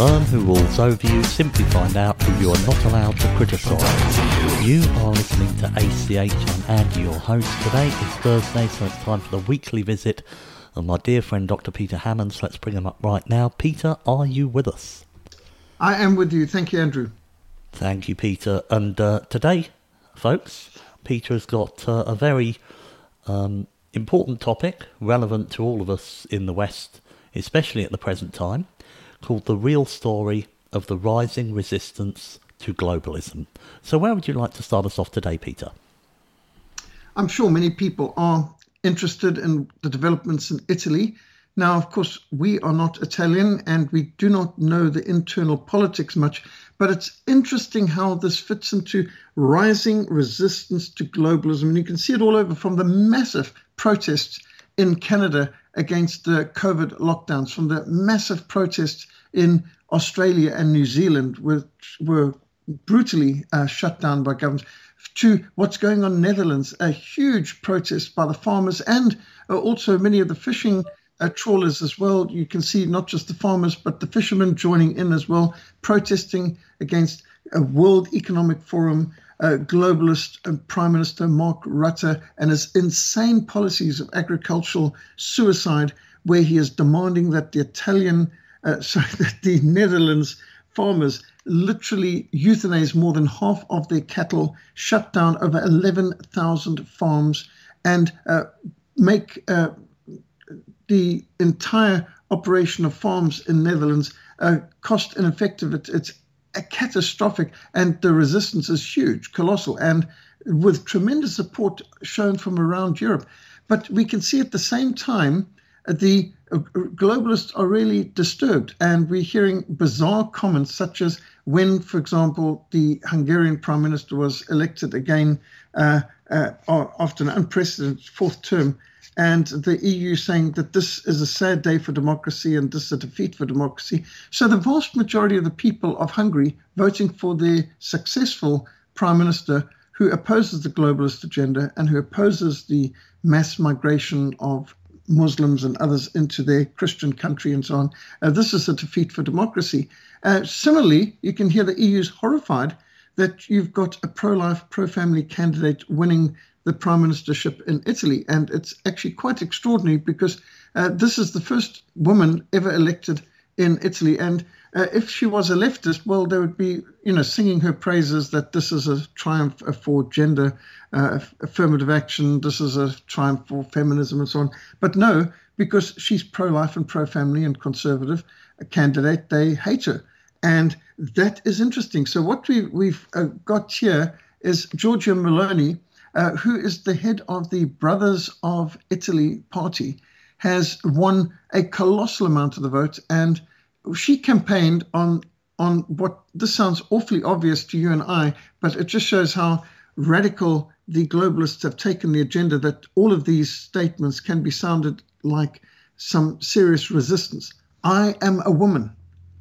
Learn who rules over you, simply find out who you are not allowed to criticise. You are listening to ACH. I'm Andy, your host. Today is Thursday, so it's time for the weekly visit of my dear friend Dr. Peter Hammonds. Let's bring him up right now. Peter, are you with us? I am with you. Thank you, Andrew. Thank you, Peter. And uh, today, folks, Peter has got uh, a very um, important topic relevant to all of us in the West, especially at the present time called The Real Story of the Rising Resistance to Globalism. So, where would you like to start us off today, Peter? I'm sure many people are interested in the developments in Italy. Now, of course, we are not Italian and we do not know the internal politics much, but it's interesting how this fits into rising resistance to globalism. And you can see it all over from the massive protests in Canada against the COVID lockdowns, from the massive protests in Australia and New Zealand, which were brutally uh, shut down by governments, to what's going on in Netherlands, a huge protest by the farmers and uh, also many of the fishing uh, trawlers as well. You can see not just the farmers, but the fishermen joining in as well, protesting against a World Economic Forum uh, globalist Prime Minister Mark Rutte and his insane policies of agricultural suicide, where he is demanding that the Italian, uh, sorry, that the Netherlands farmers literally euthanize more than half of their cattle, shut down over 11,000 farms, and uh, make uh, the entire operation of farms in Netherlands uh, cost ineffective. It, it's a catastrophic, and the resistance is huge, colossal, and with tremendous support shown from around Europe. But we can see at the same time uh, the uh, globalists are really disturbed, and we're hearing bizarre comments such as when, for example, the Hungarian prime minister was elected again uh, uh, after an unprecedented fourth term, and the EU saying that this is a sad day for democracy and this is a defeat for democracy. So the vast majority of the people of Hungary voting for the successful prime minister who opposes the globalist agenda and who opposes the mass migration of Muslims and others into their Christian country and so on. Uh, this is a defeat for democracy. Uh, similarly, you can hear the EU is horrified that you've got a pro life, pro family candidate winning the prime ministership in Italy. And it's actually quite extraordinary because uh, this is the first woman ever elected in Italy. And uh, if she was a leftist, well, they would be, you know, singing her praises that this is a triumph for gender uh, affirmative action, this is a triumph for feminism and so on. But no, because she's pro-life and pro-family and conservative candidate, they hate her. And that is interesting. So what we, we've uh, got here is Giorgia Meloni, uh, who is the head of the Brothers of Italy party, has won a colossal amount of the vote. And she campaigned on on what this sounds awfully obvious to you and I, but it just shows how radical the globalists have taken the agenda that all of these statements can be sounded like some serious resistance. I am a woman.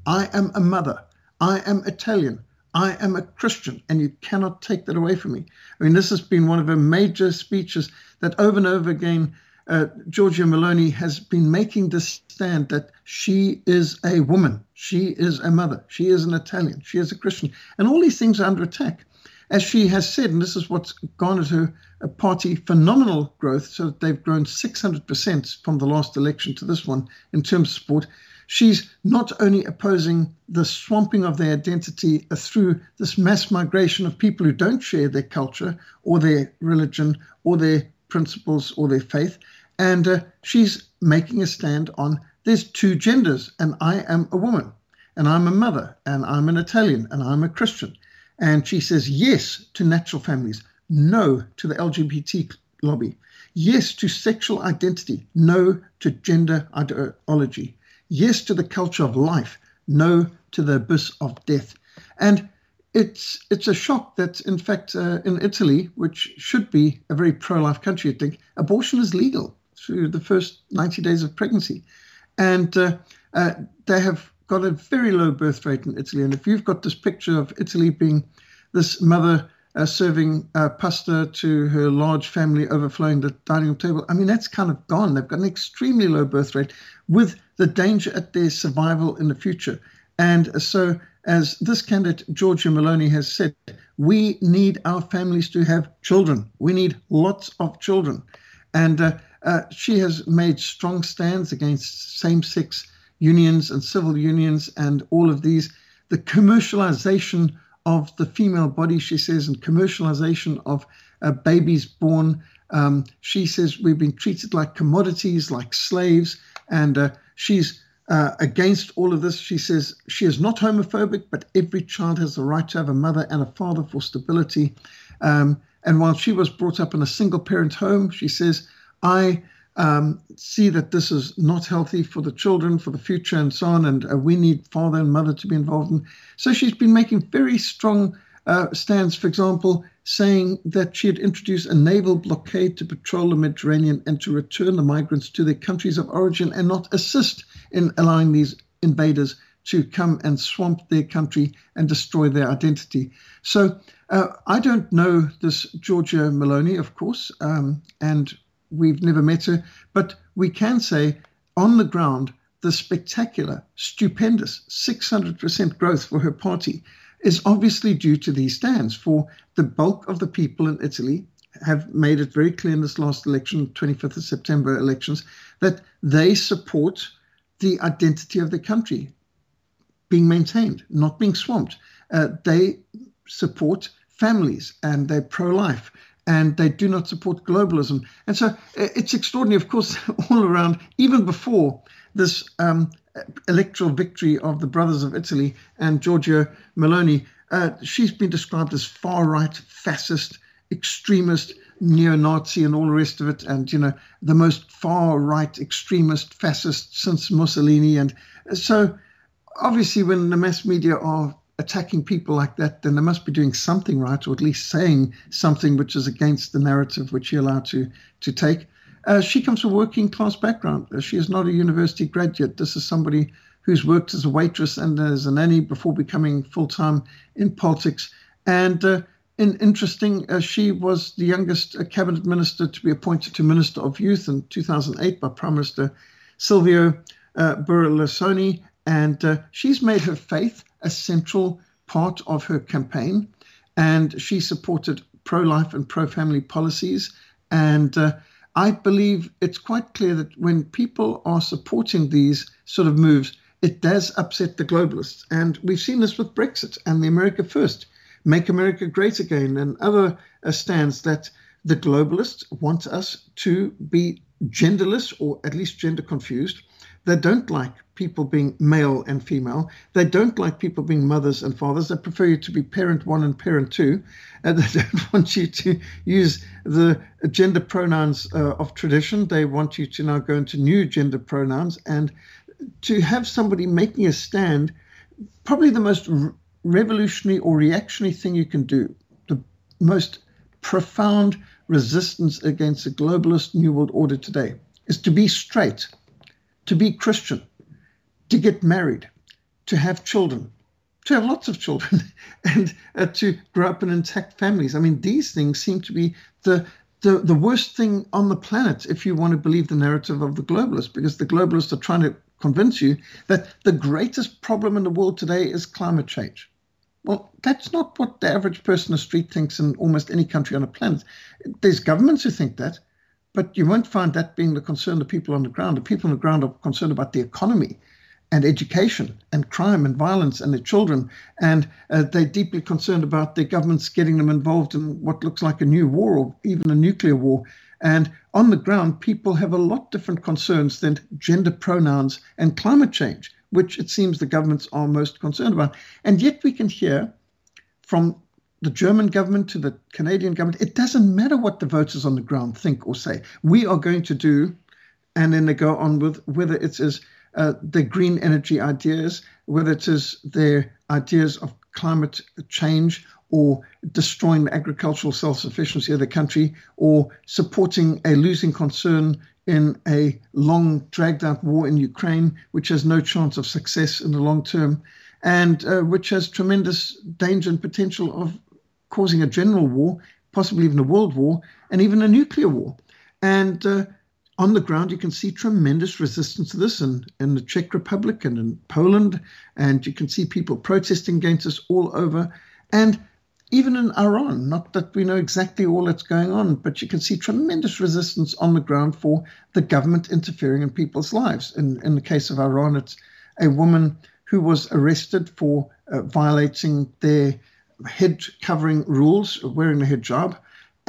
I am a mother. I am Italian. I am a Christian, and you cannot take that away from me. I mean, this has been one of her major speeches that over and over again uh, Giorgia Meloni has been making this stand that she is a woman, she is a mother, she is an Italian, she is a Christian, and all these things are under attack. As she has said, and this is what's garnered her a party phenomenal growth, so that they've grown 600% from the last election to this one in terms of support. She's not only opposing the swamping of their identity through this mass migration of people who don't share their culture or their religion or their principles or their faith, and uh, she's making a stand on there's two genders, and I am a woman, and I'm a mother, and I'm an Italian, and I'm a Christian. And she says yes to natural families, no to the LGBT lobby, yes to sexual identity, no to gender ideology, yes to the culture of life, no to the abyss of death. And it's it's a shock that in fact uh, in Italy, which should be a very pro-life country, I think abortion is legal through the first 90 days of pregnancy, and uh, uh, they have got a very low birth rate in Italy. And if you've got this picture of Italy being this mother uh, serving uh, pasta to her large family overflowing the dining room table. I mean, that's kind of gone. They've got an extremely low birth rate with the danger at their survival in the future. And so, as this candidate, Giorgia Meloni, has said, we need our families to have children. We need lots of children. And uh, uh, she has made strong stands against same sex unions and civil unions and all of these. The commercialization of the female body, she says, and commercialization of uh, babies born. Um, she says we've been treated like commodities, like slaves, and uh, she's uh, against all of this. She says she is not homophobic, but every child has the right to have a mother and a father for stability. Um, and while she was brought up in a single parent home, she says, I um, see that this is not healthy for the children, for the future, and so on. And uh, we need father and mother to be involved. In. So she's been making very strong uh, stands, for example, saying that she had introduced a naval blockade to patrol the Mediterranean and to return the migrants to their countries of origin and not assist in allowing these invaders to come and swamp their country and destroy their identity. So uh, I don't know this Giorgia Meloni, of course, um, and we've never met her, but we can say on the ground, the spectacular, stupendous 600% growth for her party is obviously due to these stands. For the bulk of the people in Italy have made it very clear in this last election, 25th of September elections, that they support the identity of the country being maintained, not being swamped. Uh, they support families and they're pro life and they do not support globalism. And so uh, it's extraordinary, of course, all around, even before this um, electoral victory of the Brothers of Italy and Giorgia Meloni. Uh, she's been described as far right, fascist, extremist, neo Nazi, and all the rest of it, and you know, the most far right, extremist, fascist since Mussolini. And so, obviously, when the mass media are attacking people like that, then they must be doing something right, or at least saying something which is against the narrative which you're allowed to to take. Uh, she comes from a working class background. Uh, she is not a university graduate. This is somebody who's worked as a waitress and as a nanny before becoming full time in politics. And uh, in, interesting, uh, she was the youngest uh, cabinet minister to be appointed to Minister of Youth in 2008 by Prime Minister Silvio uh, Berlusconi. And she's made her faith a central part of her campaign, and she supported pro life and pro family policies. And uh, I believe it's quite clear that when people are supporting these sort of moves, it does upset the globalists. And we've seen this with Brexit and the America First, Make America Great Again, and other uh, stands that the globalists want us to be genderless or at least gender confused. They don't like people being male and female. They don't like people being mothers and fathers. They prefer you to be parent one and parent two. And they don't want you to use the gender pronouns uh, of tradition. They want you to now go into new gender pronouns. And to have somebody making a stand, probably the most revolutionary or reactionary thing you can do, the most profound resistance against the globalist New World Order today, is to be straight to be Christian, to get married, to have children, to have lots of children, and uh, to grow up in intact families. I mean, these things seem to be the the, the worst thing on the planet if you want to believe the narrative of the globalists, because the globalists are trying to convince you that the greatest problem in the world today is climate change. Well, that's not what the average person on the street thinks in almost any country on the planet. There's governments who think that, but you won't find that being the concern of people on the ground. The people on the ground are concerned about the economy and education and crime and violence and their children. And uh, they're deeply concerned about their governments getting them involved in what looks like a new war or even a nuclear war. And on the ground, people have a lot different concerns than gender pronouns and climate change, which it seems the governments are most concerned about. And yet we can hear from the German government to the Canadian government, it doesn't matter what the voters on the ground think or say. We are going to do, and then they go on with whether it's as uh, the green energy ideas, whether it is their ideas of climate change or destroying the agricultural self sufficiency of the country or supporting a losing concern in a long dragged out war in Ukraine, which has no chance of success in the long term and uh, which has tremendous danger and potential of causing a general war, possibly even a world war, and even a nuclear war. And uh, on the ground, you can see tremendous resistance to this in, in the Czech Republic and in Poland. And you can see people protesting against this all over. And even in Iran, not that we know exactly all that's going on, but you can see tremendous resistance on the ground for the government interfering in people's lives. In, in the case of Iran, it's a woman who was arrested for uh, violating their head covering rules, wearing the hijab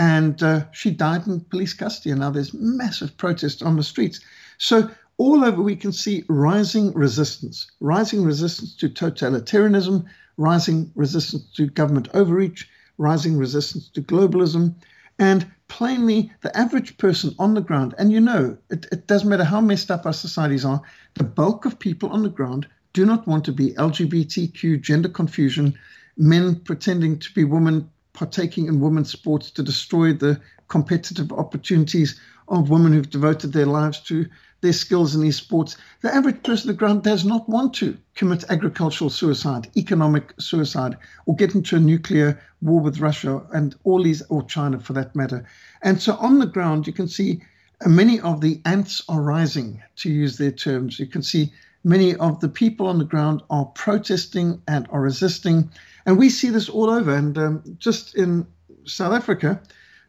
and uh, she died in police custody. And now there's massive protest on the streets. So all over we can see rising resistance, rising resistance to totalitarianism, rising resistance to government overreach, rising resistance to globalism, and plainly the average person on the ground, and you know, it, it doesn't matter how messed up our societies are, the bulk of people on the ground do not want to be LGBTQ, gender confusion, men pretending to be women partaking in women's sports to destroy the competitive opportunities of women who've devoted their lives to their skills in these sports. The average person on the ground does not want to commit agricultural suicide, economic suicide, or get into a nuclear war with Russia and all these, or China for that matter. And so on the ground, you can see uh, many of the ants are rising, to use their terms. You can see many of the people on the ground are protesting and are resisting. And we see this all over. And um, just in South Africa,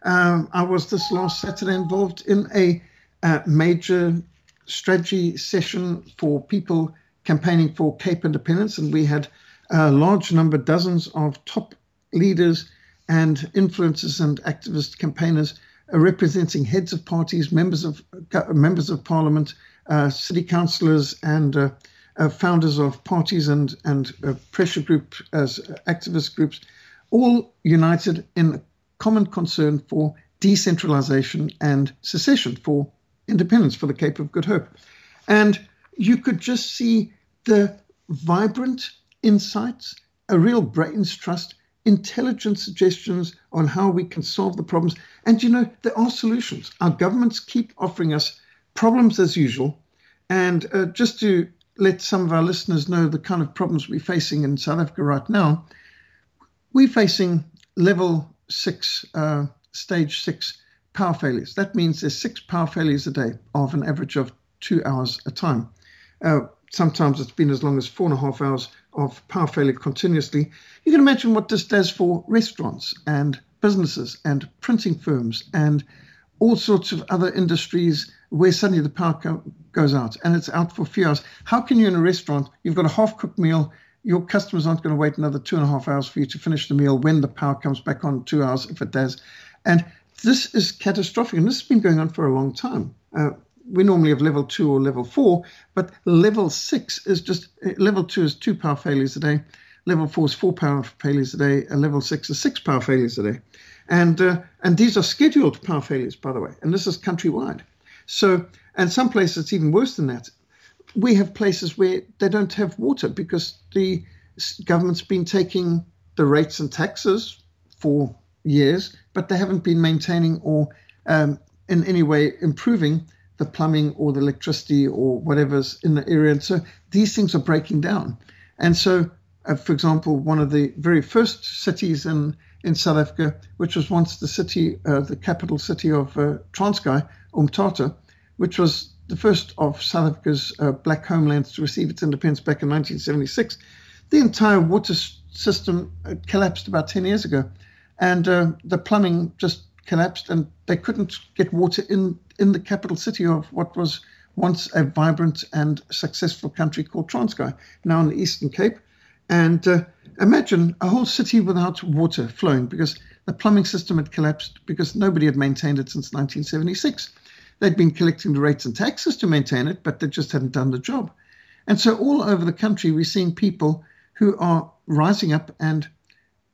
um, I was this last Saturday involved in a uh, major strategy session for people campaigning for Cape independence. And we had a large number, dozens of top leaders and influencers and activist campaigners uh, representing heads of parties, members of uh, members of parliament, uh, city councillors, and uh, uh, founders of parties and and uh, pressure group as activist groups, all united in a common concern for decentralization and secession, for independence, for the Cape of Good Hope, and you could just see the vibrant insights, a real brains trust, intelligent suggestions on how we can solve the problems. And you know, there are solutions. Our governments keep offering us problems as usual. And uh, just to let some of our listeners know the kind of problems we're facing in South Africa right now. We're facing level six, uh, stage six power failures. That means there's six power failures a day of an average of two hours a time. Uh, sometimes it's been as long as four and a half hours of power failure continuously. You can imagine what this does for restaurants and businesses and printing firms and all sorts of other industries where suddenly the power co- goes out and it's out for a few hours. How can you in a restaurant, you've got a half cooked meal, your customers aren't going to wait another two and a half hours for you to finish the meal when the power comes back on two hours, if it does. And this is catastrophic. And this has been going on for a long time. Uh, we normally have level two or level four, but level six is just level two is two power failures a day. Level four is four power failures a day. And level six is six power failures a day. And, uh, and these are scheduled power failures, by the way, and this is countrywide. So, and some places it's even worse than that. We have places where they don't have water because the government's been taking the rates and taxes for years, but they haven't been maintaining or um, in any way improving the plumbing or the electricity or whatever's in the area. And so these things are breaking down. And so uh, for example, one of the very first cities in, in South Africa, which was once the city, uh, the capital city of uh, Transkei, Umtata, which was the first of South Africa's uh, black homelands to receive its independence back in 1976. The entire water system uh, collapsed about 10 years ago, and uh, the plumbing just collapsed, and they couldn't get water in, in the capital city of what was once a vibrant and successful country called Transkei, now in the Eastern Cape. And uh, imagine a whole city without water flowing because the plumbing system had collapsed because nobody had maintained it since 1976. They'd been collecting the rates and taxes to maintain it, but they just hadn't done the job. And so, all over the country, we're seeing people who are rising up and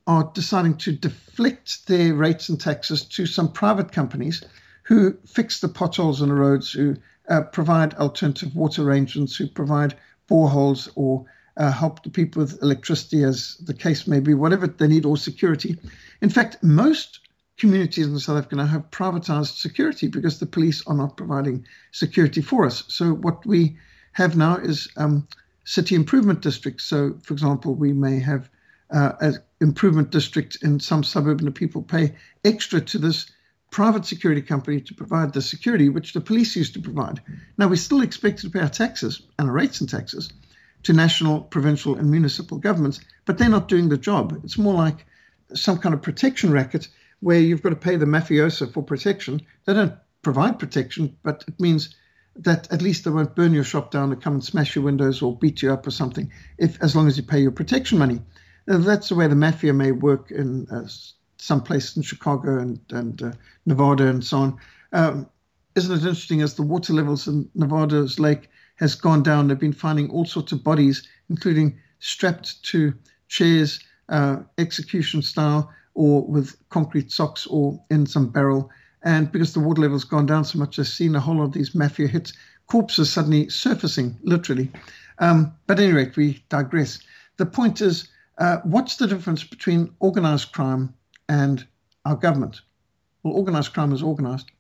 are deciding to deflect their rates and taxes to some private companies who fix the potholes on the roads, who uh, provide alternative water arrangements, who provide boreholes or uh, help the people with electricity, as the case may be, whatever they need, or security. In fact, most communities in South Africa now have privatized security because the police are not providing security for us. So, what we have now is um, city improvement districts. So, for example, we may have uh, an improvement district in some suburb, and the people pay extra to this private security company to provide the security which the police used to provide. Now, we're still expected to pay our taxes and our rates and taxes to national, provincial, and municipal governments, but they're not doing the job. It's more like some kind of protection racket where you've got to pay the mafioso for protection. They don't provide protection, but it means that at least they won't burn your shop down and come and smash your windows or beat you up or something, if as long as you pay your protection money. Now, that's the way the mafia may work in uh, some place in Chicago and, and uh, Nevada and so on. Um, isn't it interesting as the water levels in Nevada's lake has gone down. They've been finding all sorts of bodies, including strapped to chairs, uh, execution style, or with concrete socks, or in some barrel. And because the water level's gone down so much, they've seen a whole lot of these mafia hits, corpses suddenly surfacing, literally. Um, but anyway, we digress. The point is, uh, what's the difference between organized crime and our government? Well, organized crime is organized.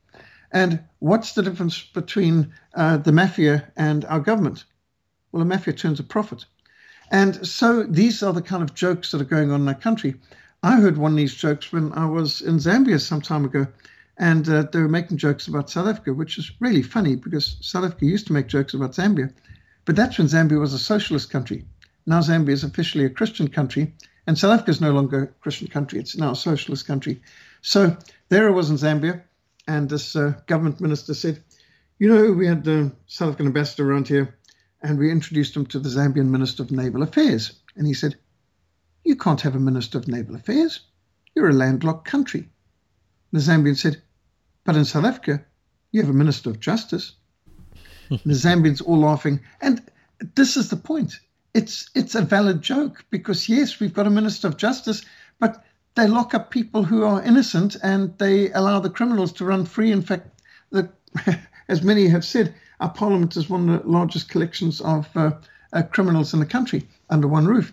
And what's the difference between uh, the mafia and our government? Well, the mafia turns a profit. And so these are the kind of jokes that are going on in our country. I heard one of these jokes when I was in Zambia some time ago, and uh, they were making jokes about South Africa, which is really funny because South Africa used to make jokes about Zambia. But that's when Zambia was a socialist country. Now Zambia is officially a Christian country, and South Africa is no longer a Christian country, it's now a socialist country. So there I was in Zambia, and this uh, government minister said, You know, we had the South African ambassador around here, and we introduced him to the Zambian Minister of Naval Affairs. And he said, You can't have a Minister of Naval Affairs. You're a landlocked country. The Zambian said, But in South Africa, you have a Minister of Justice. the Zambians all laughing. And this is the point. It's it's a valid joke because yes, we've got a Minister of Justice, but they lock up people who are innocent and they allow the criminals to run free. In fact, the, as many have said, our parliament is one of the largest collections of uh, uh, criminals in the country under one roof.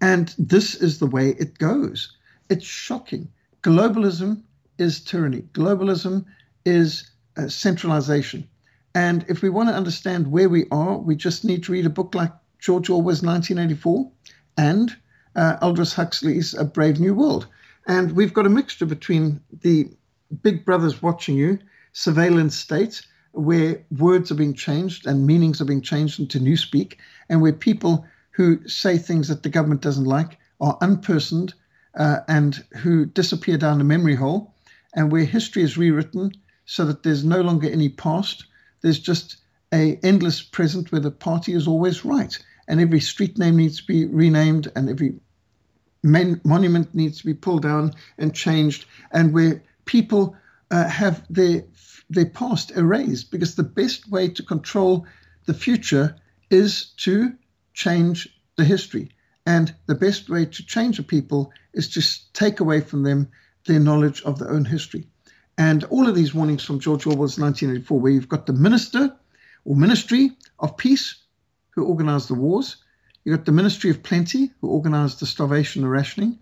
And this is the way it goes. It's shocking. Globalism is tyranny, globalism is uh, centralization. And if we want to understand where we are, we just need to read a book like George Orwell's 1984 and uh, Aldous Huxley's A Brave New World. And we've got a mixture between the big brothers watching you, surveillance state, where words are being changed and meanings are being changed into newspeak, and where people who say things that the government doesn't like are unpersoned uh, and who disappear down the memory hole, and where history is rewritten so that there's no longer any past. There's just a endless present where the party is always right, and every street name needs to be renamed, and every monument needs to be pulled down and changed, and where people uh, have their their past erased, because the best way to control the future is to change the history, and the best way to change a people is to take away from them their knowledge of their own history. And all of these warnings from George Orwell's 1984, where you've got the minister or ministry of peace who organized the wars, You've got the Ministry of Plenty, who organise the starvation and rationing,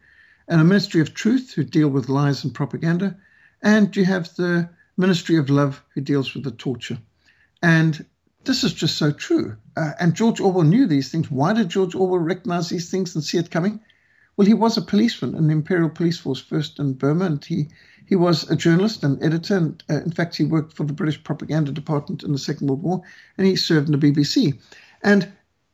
and a Ministry of Truth, who deal with lies and propaganda, and you have the Ministry of Love, who deals with the torture. And this is just so true. Uh, and George Orwell knew these things. Why did George Orwell recognize these things and see it coming? Well, he was a policeman in the Imperial Police Force first in Burma, and he, he was a journalist and editor. And uh, in fact, he worked for the British Propaganda Department in the Second World War, and he served in the BBC. And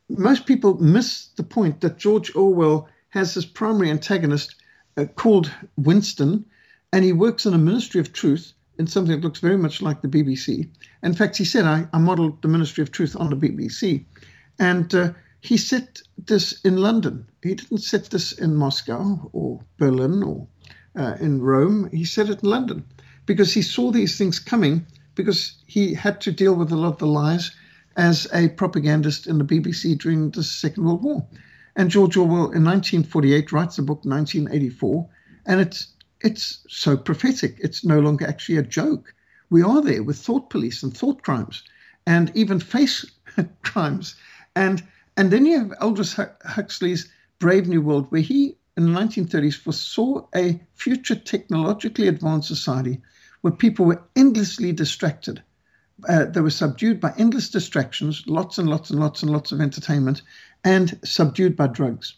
most people miss the point that George Orwell has his primary antagonist uh, called Winston, and he works in a Ministry of Truth in something that looks very much like the BBC. In fact, he said, I, I modeled the Ministry of Truth on the BBC. And uh, he set this in London. He didn't set this in Moscow or Berlin or uh, in Rome. He set it in London because he saw these things coming because he had to deal with a lot of the lies as a propagandist in the BBC during the Second World War. And George Orwell in 1948 writes the book 1984, and it's it's so prophetic. It's no longer actually a joke. We are there with thought police and thought crimes, and even face crimes, and and then you have Aldous Huxley's Brave New World, where he in the 1930s foresaw a future technologically advanced society where people were endlessly distracted uh, they were subdued by endless distractions, lots and lots and lots and lots of entertainment, and subdued by drugs,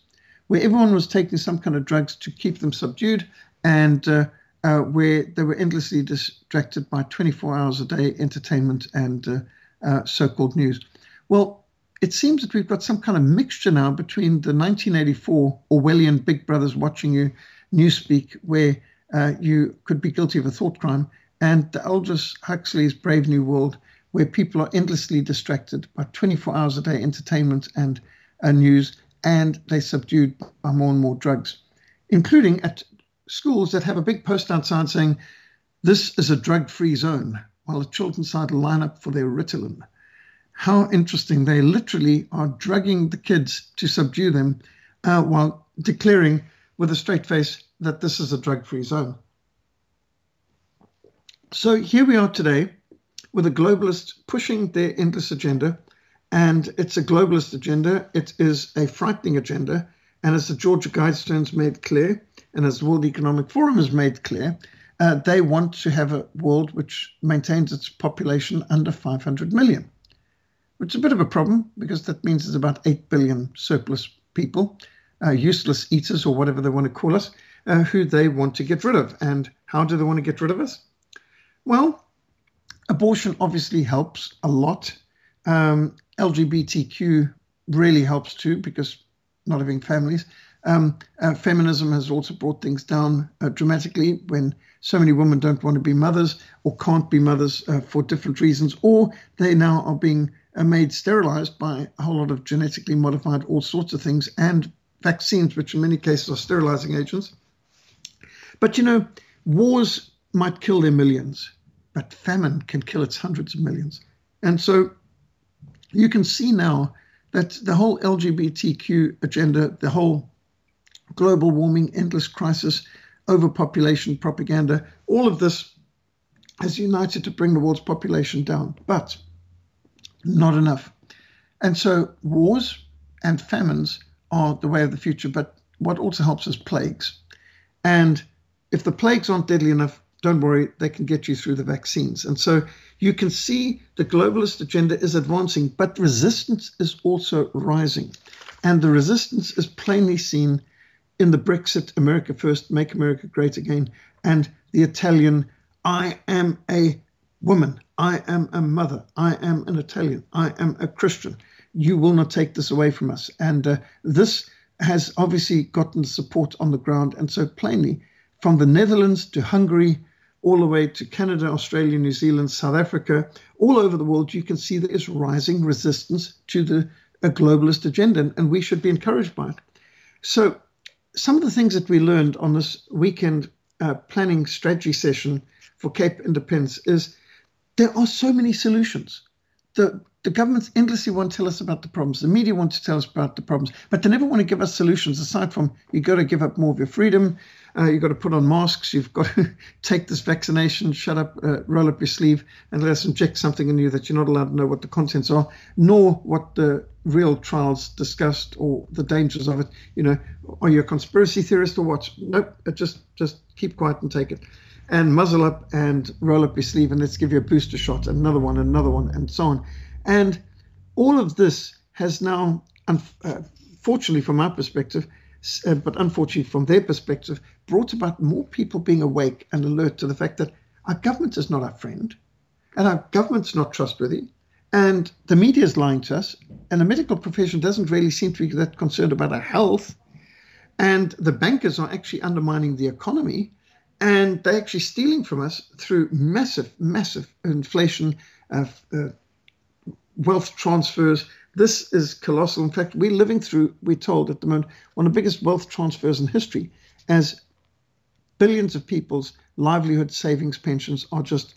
where everyone was taking some kind of drugs to keep them subdued, and uh, uh, where they were endlessly distracted by 24 hours a day entertainment and uh, uh, so called news. Well, it seems that we've got some kind of mixture now between the 1984 Orwellian Big Brothers watching you newspeak, where uh, you could be guilty of a thought crime, and the Aldous Huxley's Brave New World, where people are endlessly distracted by 24 hours a day entertainment and uh, news, and they're subdued by more and more drugs, including at schools that have a big post outside saying, This is a drug free zone, while the children start to line up for their Ritalin. How interesting. They literally are drugging the kids to subdue them uh, while declaring with a straight face that this is a drug free zone. So here we are today with a globalist pushing their endless agenda, and it's a globalist agenda. It is a frightening agenda, and as the Georgia Guidestones made clear, and as the World Economic Forum has made clear, uh, they want to have a world which maintains its population under 500 million, which is a bit of a problem because that means there's about 8 billion surplus people, uh, useless eaters or whatever they want to call us, uh, who they want to get rid of. And how do they want to get rid of us? Well, abortion obviously helps a lot. Um, LGBTQ really helps too because not having families. Um, uh, feminism has also brought things down uh, dramatically when so many women don't want to be mothers or can't be mothers uh, for different reasons, or they now are being uh, made sterilized by a whole lot of genetically modified all sorts of things and vaccines, which in many cases are sterilizing agents. But you know, wars might kill their millions but famine can kill its hundreds of millions. And so you can see now that the whole LGBTQ agenda, the whole global warming, endless crisis, overpopulation propaganda, all of this has united to bring the world's population down, but not enough. And so wars and famines are the way of the future, but what also helps is plagues. And if the plagues aren't deadly enough, don't worry, they can get you through the vaccines. And so you can see the globalist agenda is advancing, but resistance is also rising. And the resistance is plainly seen in the Brexit, America First, Make America Great Again, and the Italian, I am a woman, I am a mother, I am an Italian, I am a Christian. You will not take this away from us. And uh, this has obviously gotten support on the ground. And so plainly, from the Netherlands to Hungary all the way to Canada, Australia, New Zealand, South Africa, all over the world, you can see there is rising resistance to the globalist agenda, and we should be encouraged by it. So, some of the things that we learned on this weekend uh, planning strategy session for Cape Independence is there are so many solutions. The, the governments endlessly want to tell us about the problems. The media want to tell us about the problems, but they never want to give us solutions aside from you've got to give up more of your freedom, uh, you've got to put on masks. You've got to take this vaccination, shut up, uh, roll up your sleeve, and let us inject something in you that you're not allowed to know what the contents are, nor what the real trials discussed or the dangers of it. You know, are you a conspiracy theorist or what? Nope. Uh, just just keep quiet and take it, and muzzle up and roll up your sleeve, and let's give you a booster shot, another one, another one, and so on. And all of this has now, unfortunately, uh, from our perspective, uh, but unfortunately from their perspective, brought about more people being awake and alert to the fact that our government is not our friend, and our government's not trustworthy, and the media is lying to us, and the medical profession doesn't really seem to be that concerned about our health, and the bankers are actually undermining the economy, and they're actually stealing from us through massive, massive inflation, uh, uh, wealth transfers. This is colossal. In fact, we're living through, we're told at the moment, one of the biggest wealth transfers in history as billions of people's livelihood savings pensions are just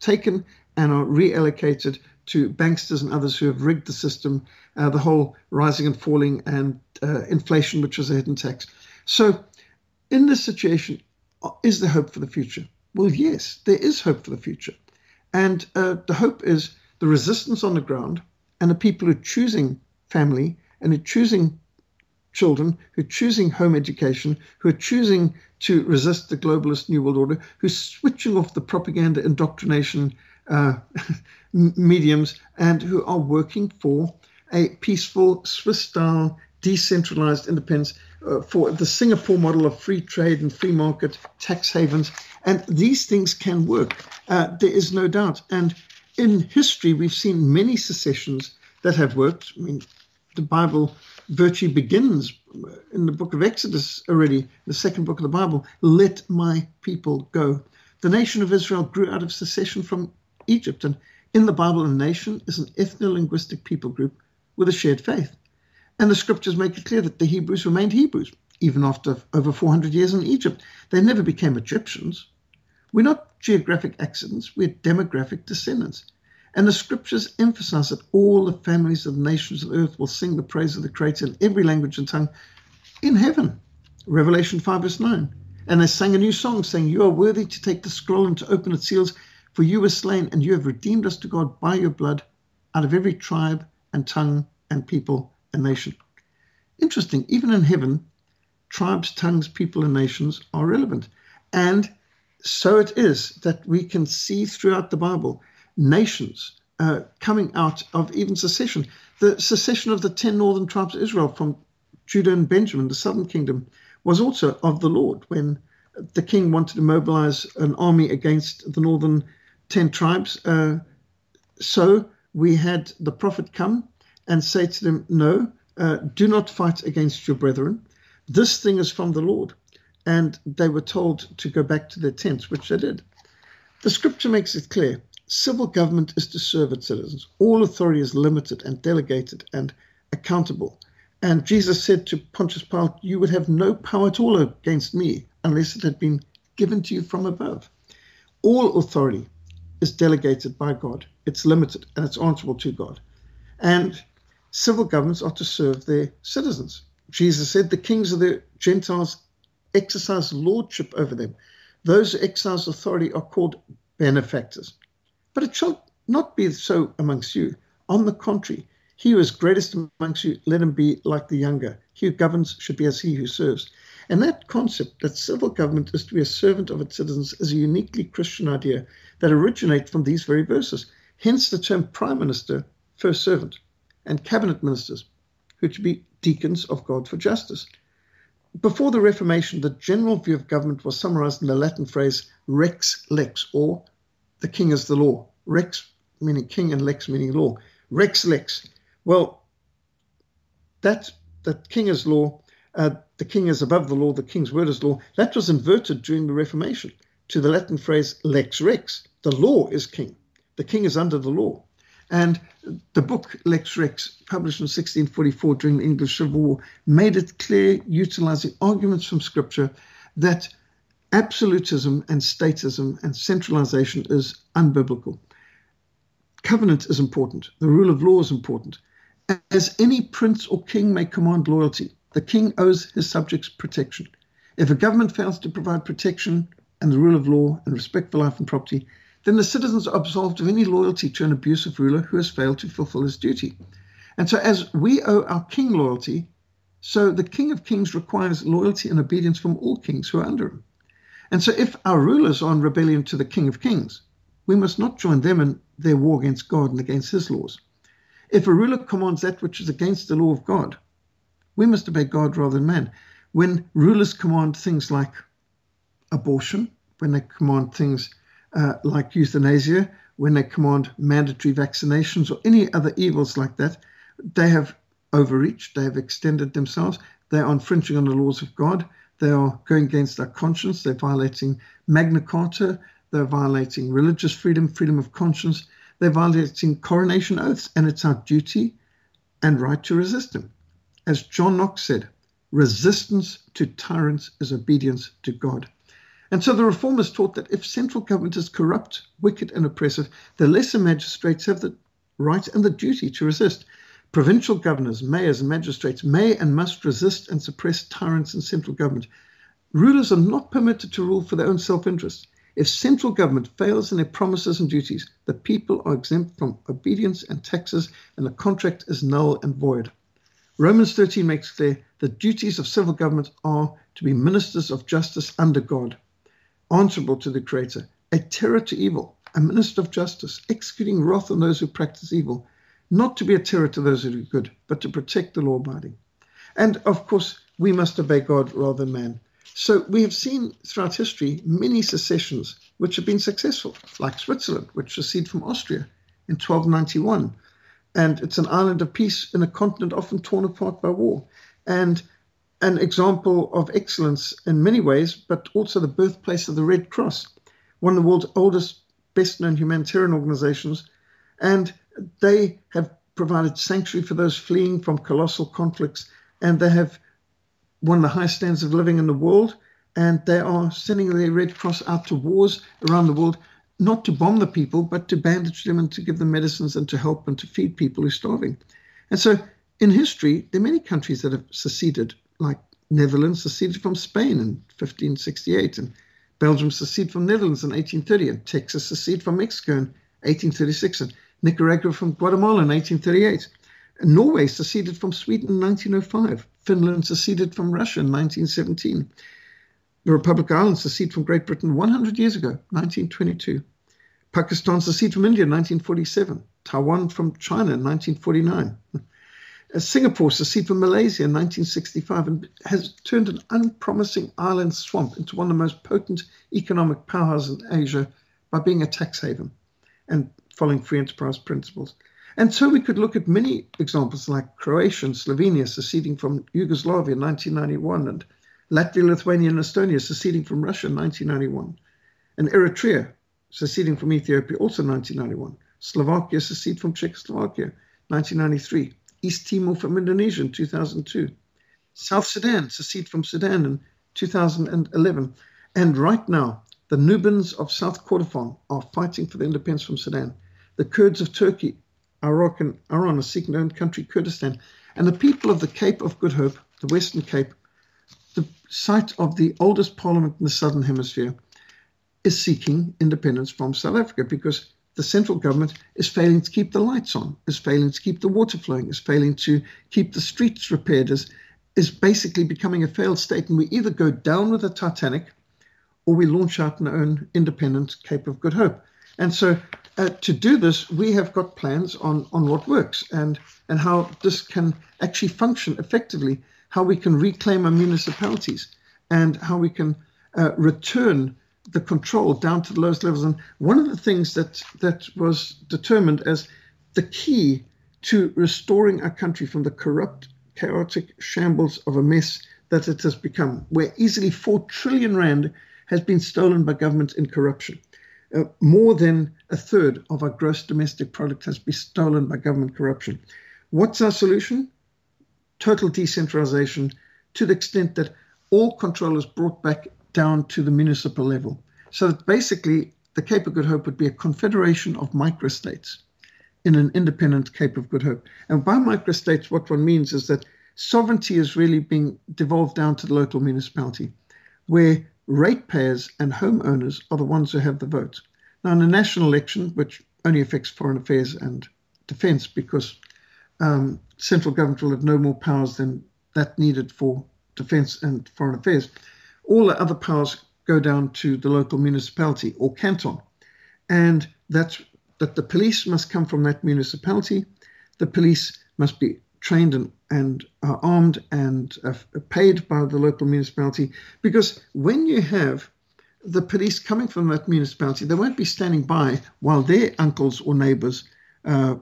taken and are reallocated to banksters and others who have rigged the system, uh, the whole rising and falling and uh, inflation, which was a hidden tax. So, in this situation, uh, is there hope for the future? Well, yes, there is hope for the future. And uh, the hope is the resistance on the ground and the people who are choosing family and who are choosing children, who are choosing home education, who are choosing to resist the globalist New World Order, who's switching off the propaganda indoctrination uh, mediums, and who are working for a peaceful, Swiss style, decentralized independence uh, for the Singapore model of free trade and free market tax havens. And these things can work. Uh, there is no doubt. And in history, we've seen many secessions that have worked. I mean, the Bible virtually begins in the book of Exodus already, the second book of the Bible, let my people go. The nation of Israel grew out of secession from Egypt. And in the Bible, a nation is an ethno-linguistic people group with a shared faith. And the scriptures make it clear that the Hebrews remained Hebrews, even after over 400 years in Egypt. They never became Egyptians. We're not geographic accidents, we're demographic descendants. And the scriptures emphasize that all the families of the nations of earth will sing the praise of the Creator in every language and tongue in heaven. Revelation 5, verse 9. And they sang a new song, saying, You are worthy to take the scroll and to open its seals, for you were slain, and you have redeemed us to God by your blood out of every tribe and tongue and people and nation. Interesting, even in heaven, tribes, tongues, people, and nations are relevant. And so it is that we can see throughout the Bible nations uh, coming out of even secession. The secession of the 10 northern tribes of Israel from Judah and Benjamin, the southern kingdom, was also of the Lord when the king wanted to mobilize an army against the northern 10 tribes. Uh, so we had the prophet come and say to them, No, uh, do not fight against your brethren. This thing is from the Lord. And they were told to go back to their tents, which they did. The scripture makes it clear Civil government is to serve its citizens. All authority is limited and delegated and accountable. And Jesus said to Pontius Pilate, You would have no power at all against me unless it had been given to you from above. All authority is delegated by God, it's limited and it's answerable to God. And civil governments are to serve their citizens. Jesus said, The kings of the Gentiles exercise lordship over them. Those who exercise authority are called benefactors. But it shall not be so amongst you. On the contrary, he who is greatest amongst you, let him be like the younger. He who governs should be as he who serves. And that concept that civil government is to be a servant of its citizens is a uniquely Christian idea that originates from these very verses. Hence the term prime minister, first servant, and cabinet ministers, who should be deacons of God for justice. Before the Reformation, the general view of government was summarized in the Latin phrase rex lex, or the king is the law. Rex meaning king and lex meaning law. Rex lex. Well, that that king is law. Uh, the king is above the law. The king's word is law. That was inverted during the Reformation to the Latin phrase lex rex. The law is king. The king is under the law. And the book Lex Rex, published in 1644 during the English Civil War, made it clear, utilizing arguments from Scripture, that absolutism and statism and centralization is unbiblical. Covenant is important. The rule of law is important. As any prince or king may command loyalty, the king owes his subjects protection. If a government fails to provide protection and the rule of law and respect for life and property, then the citizens are absolved of any loyalty to an abusive ruler who has failed to fulfill his duty. And so, as we owe our king loyalty, so the King of Kings requires loyalty and obedience from all kings who are under him. And so, if our rulers are in rebellion to the King of Kings, we must not join them in their war against God and against his laws. If a ruler commands that which is against the law of God, we must obey God rather than man. When rulers command things like abortion, when they command things uh, like euthanasia, when they command mandatory vaccinations or any other evils like that, they have overreached, they have extended themselves, they are infringing on the laws of God, they are going against our conscience, they're violating Magna Carta, they're violating religious freedom, freedom of conscience, they're violating coronation oaths, and it's our duty and right to resist them. As John Knox said, resistance to tyrants is obedience to God. And so the reformers taught that if central government is corrupt, wicked, and oppressive, the lesser magistrates have the right and the duty to resist. Provincial governors, mayors, and magistrates may and must resist and suppress tyrants in central government. Rulers are not permitted to rule for their own self interest. If central government fails in their promises and duties, the people are exempt from obedience and taxes, and the contract is null and void. Romans 13 makes clear the duties of civil government are to be ministers of justice under God, answerable to the Creator, a terror to evil, a minister of justice, executing wrath on those who practice evil, not to be a terror to those who do good, but to protect the law abiding. And of course, we must obey God rather than man. So we have seen throughout history many secessions which have been successful, like Switzerland, which seceded from Austria in 1291 and it's an island of peace in a continent often torn apart by war, and an example of excellence in many ways, but also the birthplace of the Red Cross, one of the world's oldest, best known humanitarian organizations. And they have provided sanctuary for those fleeing from colossal conflicts, and they have one of the highest standards of living in the world. And they are sending the Red Cross out to wars around the world not to bomb the people, but to bandage them and to give them medicines and to help and to feed people who are starving. And so in history, there are many countries that have seceded, like Netherlands seceded from Spain in 1568, and Belgium seceded from Netherlands in 1830, and Texas seceded from Mexico in 1836, and Nicaragua from Guatemala in 1838. And Norway seceded from Sweden in 1905. Finland seceded from Russia in 1917. The Republic of Ireland seceded from Great Britain 100 years ago, 1922. Pakistan seceded from India in 1947, Taiwan from China in 1949. Singapore seceded from Malaysia in 1965 and has turned an unpromising island swamp into one of the most potent economic powerhouses in Asia by being a tax haven and following free enterprise principles. And so we could look at many examples like Croatia and Slovenia seceding from Yugoslavia in 1991 and Latvia, Lithuania, and Estonia seceding from Russia in 1991, and Eritrea seceding from Ethiopia, also 1991. Slovakia seceded from Czechoslovakia, 1993. East Timor from Indonesia in 2002. South Sudan seceded from Sudan in 2011. And right now, the Nubians of South Kordofan are fighting for the independence from Sudan. The Kurds of Turkey, Iraq, and Iran are seeking their own country, Kurdistan. And the people of the Cape of Good Hope, the Western Cape, the site of the oldest parliament in the Southern Hemisphere, is seeking independence from South Africa because the central government is failing to keep the lights on, is failing to keep the water flowing, is failing to keep the streets repaired, is, is basically becoming a failed state. And we either go down with the Titanic or we launch out our own independent Cape of Good Hope. And so uh, to do this, we have got plans on, on what works and, and how this can actually function effectively, how we can reclaim our municipalities and how we can uh, return the control down to the lowest levels. And one of the things that that was determined as the key to restoring our country from the corrupt, chaotic shambles of a mess that it has become, where easily four trillion rand has been stolen by government in corruption. Uh, more than a third of our gross domestic product has been stolen by government corruption. What's our solution? Total decentralization to the extent that all control is brought back down to the municipal level. So that basically, the Cape of Good Hope would be a confederation of microstates in an independent Cape of Good Hope. And by microstates, what one means is that sovereignty is really being devolved down to the local municipality, where ratepayers and homeowners are the ones who have the vote. Now, in a national election, which only affects foreign affairs and defense, because um, central government will have no more powers than that needed for defense and foreign affairs all the other powers go down to the local municipality or canton. And that's that the police must come from that municipality, the police must be trained and, and are armed and uh, paid by the local municipality. Because when you have the police coming from that municipality, they won't be standing by while their uncles or neighbors' uh,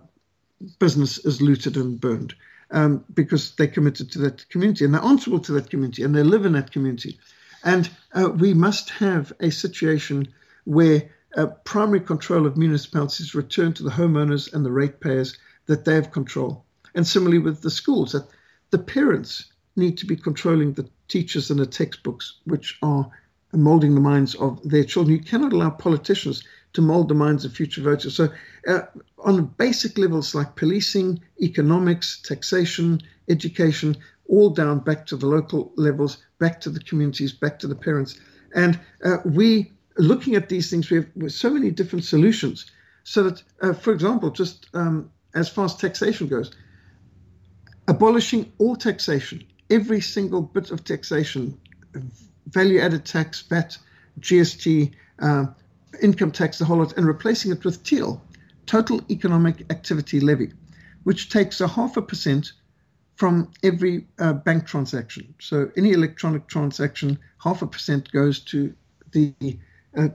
business is looted and burned. Um, because they're committed to that community and they're answerable to that community and they live in that community. And uh, we must have a situation where uh, primary control of municipalities return to the homeowners and the ratepayers that they have control. And similarly with the schools, that the parents need to be controlling the teachers and the textbooks, which are molding the minds of their children. You cannot allow politicians to mold the minds of future voters. So, uh, on basic levels like policing, economics, taxation, education, all down back to the local levels, back to the communities, back to the parents. And uh, we, looking at these things, we have so many different solutions. So that, uh, for example, just um, as far as taxation goes, abolishing all taxation, every single bit of taxation, value added tax, VAT, GST, uh, income tax, the whole lot, and replacing it with TEAL, Total Economic Activity Levy, which takes a half a percent from every uh, bank transaction. So any electronic transaction, half a percent goes to the uh,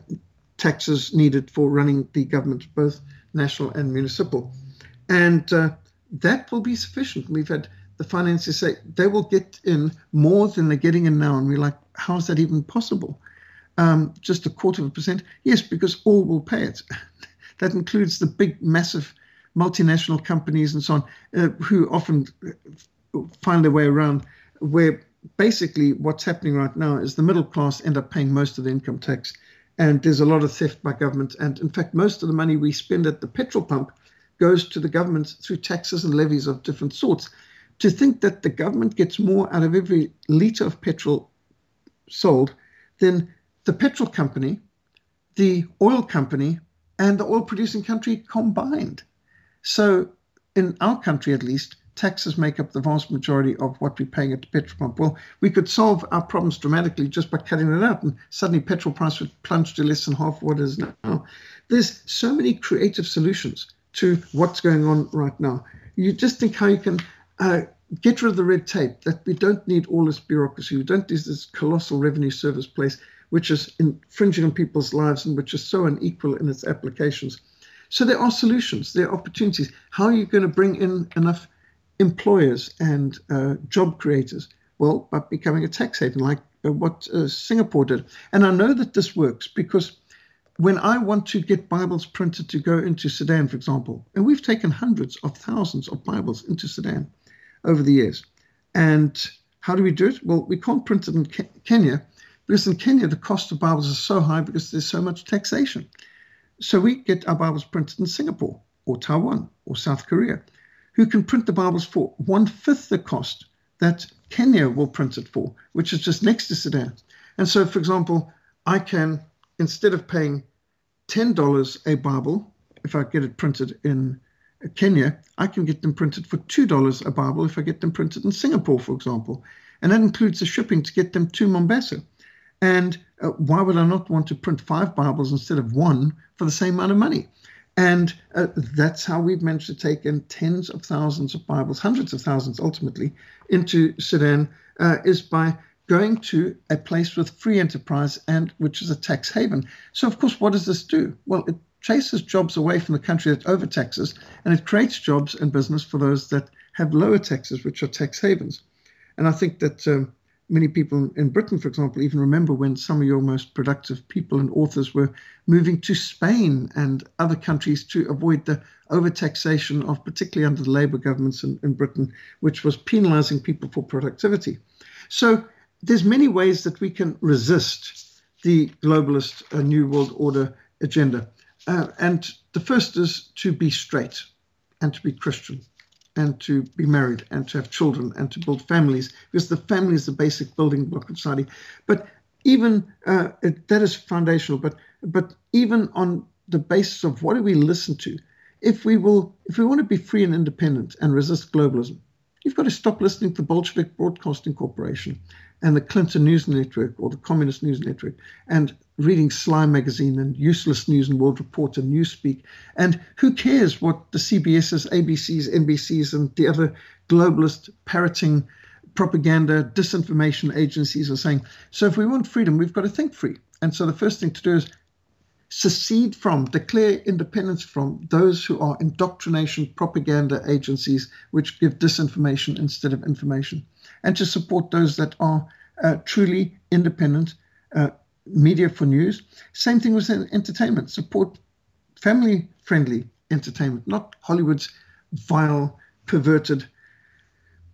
taxes needed for running the government, both national and municipal. And uh, that will be sufficient. We've had the financiers say they will get in more than they're getting in now. And we're like, how is that even possible? Um, just a quarter of a percent? Yes, because all will pay it. that includes the big, massive multinational companies and so on, uh, who often find their way around where basically what's happening right now is the middle class end up paying most of the income tax. And there's a lot of theft by government. And in fact, most of the money we spend at the petrol pump goes to the government through taxes and levies of different sorts. To think that the government gets more out of every litre of petrol sold than the petrol company, the oil company, and the oil producing country combined. So, in our country at least, taxes make up the vast majority of what we're paying at the petrol pump. Well, we could solve our problems dramatically just by cutting it out, and suddenly petrol price would plunge to less than half what it is now. There's so many creative solutions to what's going on right now. You just think how you can uh, get rid of the red tape, that we don't need all this bureaucracy, we don't need this colossal revenue service place, which is infringing on people's lives and which is so unequal in its applications. So there are solutions, there are opportunities. How are you going to bring in enough employers and uh, job creators? Well, by becoming a tax haven, like uh, what uh, Singapore did. And I know that this works because when I want to get Bibles printed to go into Sudan, for example, and we've taken hundreds of thousands of Bibles into Sudan over the years. And how do we do it? Well, we can't print it in Ke- Kenya because in Kenya the cost of Bibles is so high because there's so much taxation. So we get our Bibles printed in Singapore or Taiwan or South Korea, who can print the Bibles for one fifth the cost that Kenya will print it for, which is just next to Sudan. And so, for example, I can instead of paying $10 a Bible, if I get it printed in Kenya, I can get them printed for $2 a Bible if I get them printed in Singapore, for example. And that includes the shipping to get them to Mombasa. And uh, why would I not want to print five Bibles instead of one for the same amount of money? And uh, that's how we've managed to take in tens of thousands of Bibles, hundreds of thousands ultimately, into Sudan, uh, is by going to a place with free enterprise and which is a tax haven. So, of course, what does this do? Well, it chases jobs away from the country that overtaxes and it creates jobs and business for those that have lower taxes, which are tax havens. And I think that um, many people in Britain, for example, even remember when some of your most productive people and authors were moving to Spain and other countries to avoid the overtaxation of, particularly under the Labour governments in, in Britain, which was penalising people for productivity. So there's many ways that we can resist the globalist uh, new world order agenda. Uh, and the first is to be straight and to be Christian and to be married and to have children and to build families because the family is the basic building block of society. But even uh, it, that is foundational. But but even on the basis of what do we listen to, if we will, if we want to be free and independent and resist globalism, you've got to stop listening to the Bolshevik Broadcasting Corporation and the Clinton News Network or the Communist News Network and reading Slime magazine and useless news and World Report and Newspeak. And who cares what the CBSs, ABCs, NBCs, and the other globalist parroting propaganda, disinformation agencies are saying. So if we want freedom, we've got to think free. And so the first thing to do is secede from, declare independence from those who are indoctrination propaganda agencies which give disinformation instead of information, and to support those that are uh, truly independent uh, media for news. Same thing with entertainment. Support family friendly entertainment, not Hollywood's vile, perverted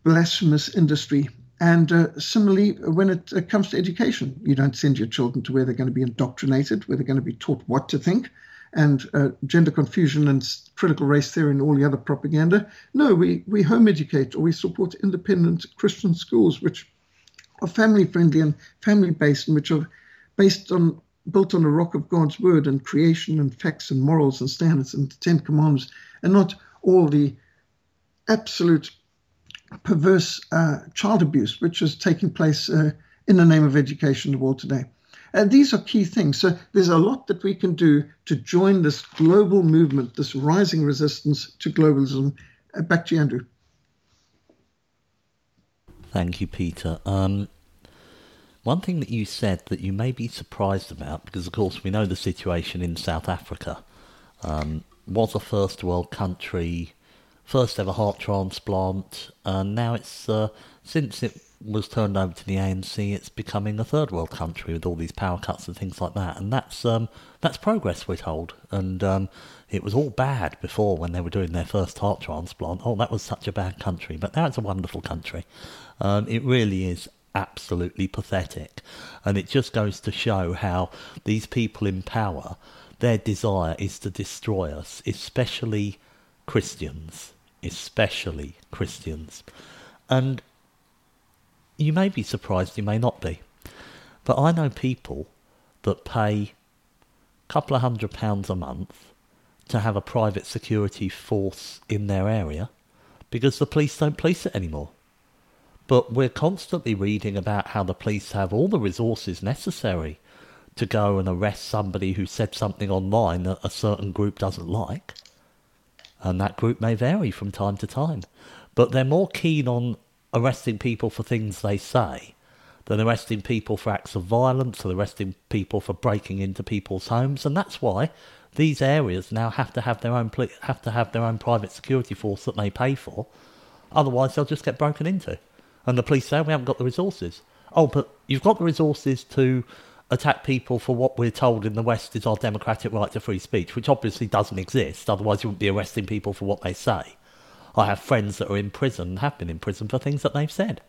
blasphemous industry. And uh, similarly, when it, it, comes to education, you don't send your children to where they're going to be indoctrinated, where they're going to be taught what to think, and uh, gender confusion and critical race theory and all the other propaganda. No, we, we home educate or we support independent Christian schools, which are family friendly and family based, and which are based on built on the rock of God's word and creation and facts and morals and standards and the Ten Commandments, and not all the absolute perverse uh, child abuse, which is taking place uh, in the name of education in the world today. And these are key things. So there's a lot that we can do to join this global movement, this rising resistance to globalism. Uh, back to you, Andrew. Thank you, Peter. Um, one thing that you said that you may be surprised about, because of course we know the situation in South Africa, um, was a first world country first ever heart transplant, and now it's uh, since it was turned over to the ANC, it's becoming a third world country with all these power cuts and things like that, and that's um, that's progress, we're told. And um, it was all bad before when they were doing their first heart transplant. Oh, that was such a bad country, but now it's a wonderful country. Um, it really is absolutely pathetic, and it just goes to show how these people in power, their desire is to destroy us, especially Christians especially Christians. And you may be surprised, you may not be, but I know people that pay a couple of hundred pounds a month to have a private security force in their area because the police don't police it anymore. But we're constantly reading about how the police have all the resources necessary to go and arrest somebody who said something online that a certain group doesn't like and that group may vary from time to time. But they're more keen on arresting people for things they say than arresting people for acts of violence or arresting people for breaking into people's homes, and that's why these areas now have to have their own have to have their own private security force that they pay for. Otherwise, they'll just get broken into, and the police say oh, we haven't got the resources. Oh, but you've got the resources to attack people for what we're told in the West is our democratic right to free speech, which obviously doesn't exist. Otherwise, you wouldn't be arresting people for what they say. I have friends that are in prison have been in prison for things that they've said.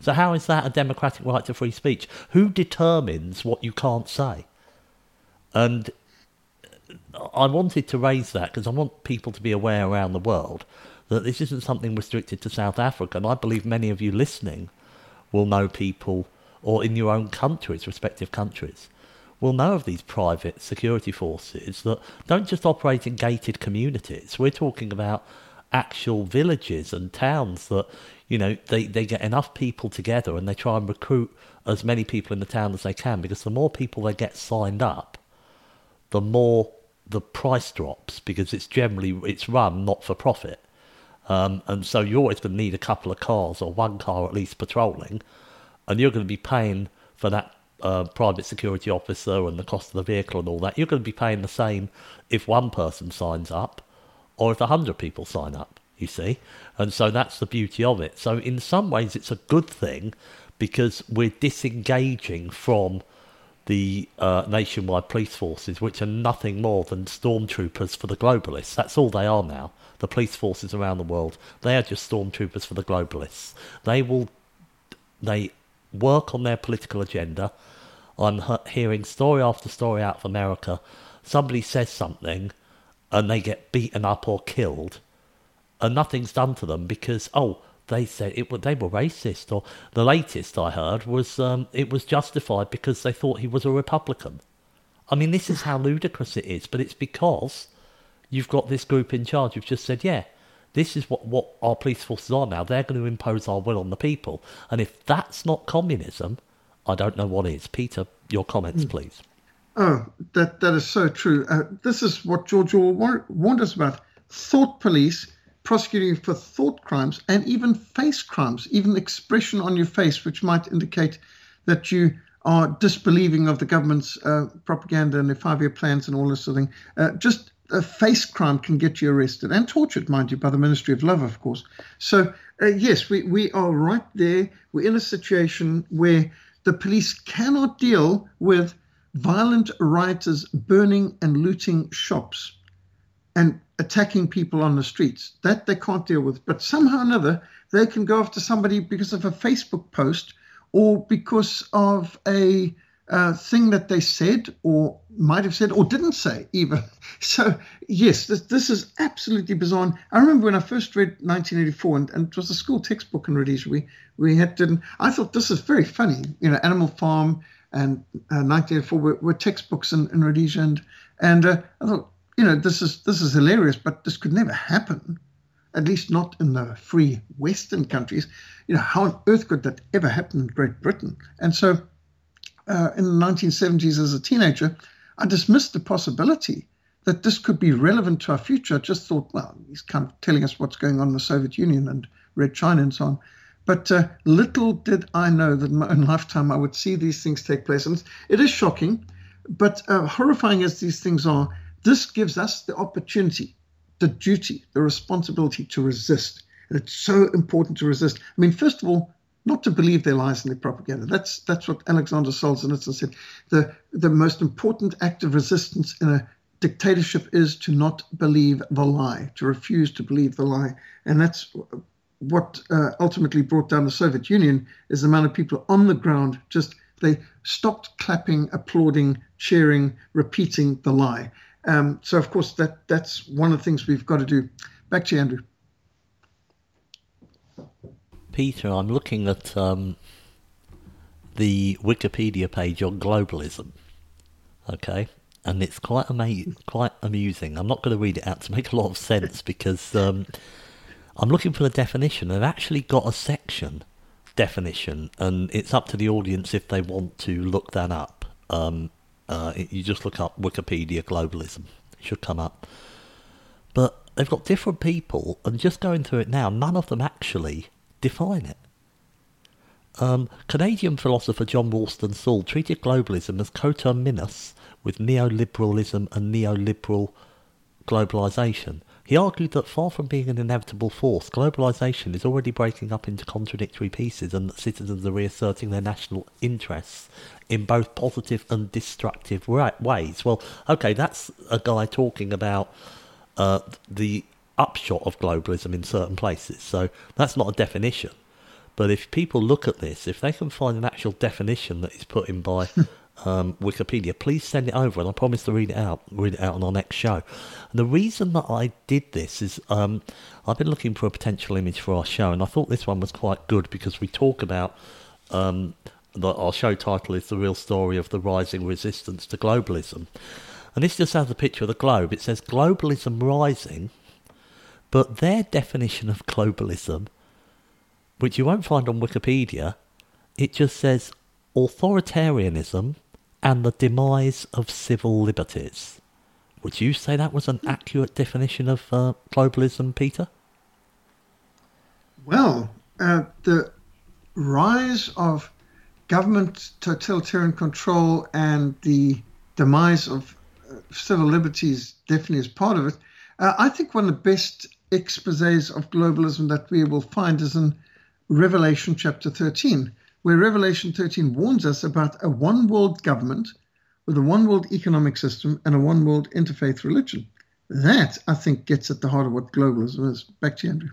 So, how is that a democratic right to free speech? Who determines what you can't say? And I wanted to raise that because I want people to be aware around the world that this isn't something restricted to South Africa. And I believe many of you listening will know people or in your own countries, respective countries, will know of these private security forces that don't just operate in gated communities. We're talking about actual villages and towns that, you know, they, they get enough people together and they try and recruit as many people in the town as they can because the more people they get signed up, the more the price drops because it's generally it's run not for profit. Um, and so you're always going to need a couple of cars or one car at least patrolling and you're going to be paying for that uh, private security officer and the cost of the vehicle and all that, you're going to be paying the same if one person signs up or if a hundred people sign up, you see. And so that's the beauty of it. So in some ways, it's a good thing because we're disengaging from the uh, nationwide police forces, which are nothing more than stormtroopers for the globalists. That's all they are now. The police forces around the world, they are just stormtroopers for the globalists. They will, they work on their political agenda. I'm hearing story after story out of America. Somebody says something and they get beaten up or killed, and nothing's done to them because, oh, they said it they were racist. Or the latest I heard was um, it was justified because they thought he was a Republican. I mean, this is how ludicrous it is, but it's because you've got this group in charge who've just said, yeah, this is what, what our police forces are now. They're going to impose our will on the people. And if that's not communism, I don't know what is. Peter, your comments, mm. please. Oh, that, that is so true. Uh, this is what George Orwell warned us about. Thought police prosecuting for thought crimes and even face crimes, even expression on your face, which might indicate that you are disbelieving of the government's uh, propaganda and their five-year plans and all this sort of thing. Uh, just a face crime can get you arrested and tortured, mind you, by the Ministry of Love, of course. So, uh, yes, we, we are right there. We're in a situation where the police cannot deal with violent rioters burning and looting shops and attacking people on the streets. That they can't deal with. But somehow or another, they can go after somebody because of a Facebook post or because of a uh, thing that they said or might have said or didn't say even. So, yes, this, this is absolutely bizarre. I remember when I first read 1984, and, and it was a school textbook in Rhodesia. We, we had to, I thought this is very funny. You know, Animal Farm and uh, 1984 were, were, textbooks in, in Rhodesia. And, and uh, I thought, you know, this is this is hilarious, but this could never happen, at least not in the free Western countries. You know, how on earth could that ever happen in Great Britain? And so, uh, in the 1970s, as a teenager, I dismissed the possibility that this could be relevant to our future. I just thought, well, he's kind of telling us what's going on in the Soviet Union and Red China and so on. But uh, little did I know that in my own lifetime I would see these things take place. And it is shocking, but uh, horrifying as these things are, this gives us the opportunity, the duty, the responsibility to resist. And it's so important to resist. I mean, first of all, not to believe their lies and their propaganda. That's that's what Alexander Solzhenitsyn said. The the most important act of resistance in a dictatorship is to not believe the lie, to refuse to believe the lie, and that's what uh, ultimately brought down the Soviet Union. Is the amount of people on the ground just they stopped clapping, applauding, cheering, repeating the lie. Um, so, of course, that that's one of the things we've got to do. Back to you, Andrew. Peter, I'm looking at um, the Wikipedia page on globalism. Okay, and it's quite ama- quite amusing. I'm not going to read it out to make a lot of sense because um, I'm looking for the definition. They've actually got a section definition, and it's up to the audience if they want to look that up. Um, uh, you just look up Wikipedia globalism, it should come up. But they've got different people, and just going through it now, none of them actually define it. Um, Canadian philosopher John Ralston Saul treated globalism as coterminous with neoliberalism and neoliberal globalization. He argued that far from being an inevitable force, globalization is already breaking up into contradictory pieces and that citizens are reasserting their national interests in both positive and destructive ways. Well, okay, that's a guy talking about uh, the upshot of globalism in certain places. So that's not a definition. But if people look at this, if they can find an actual definition that is put in by um, Wikipedia, please send it over, and I promise to read it out. Read it out on our next show. And the reason that I did this is um, I've been looking for a potential image for our show, and I thought this one was quite good because we talk about um, the, our show title is the real story of the rising resistance to globalism, and this just has a picture of the globe. It says globalism rising, but their definition of globalism, which you won't find on Wikipedia, it just says authoritarianism and the demise of civil liberties. Would you say that was an accurate definition of uh, globalism, Peter? Well, uh, the rise of government totalitarian control and the demise of uh, civil liberties definitely is part of it. Uh, I think one of the best exposes of globalism that we will find is in Revelation chapter 13 where Revelation 13 warns us about a one world government with a one world economic system and a one world interfaith religion. That, I think, gets at the heart of what globalism is. Back to you, Andrew.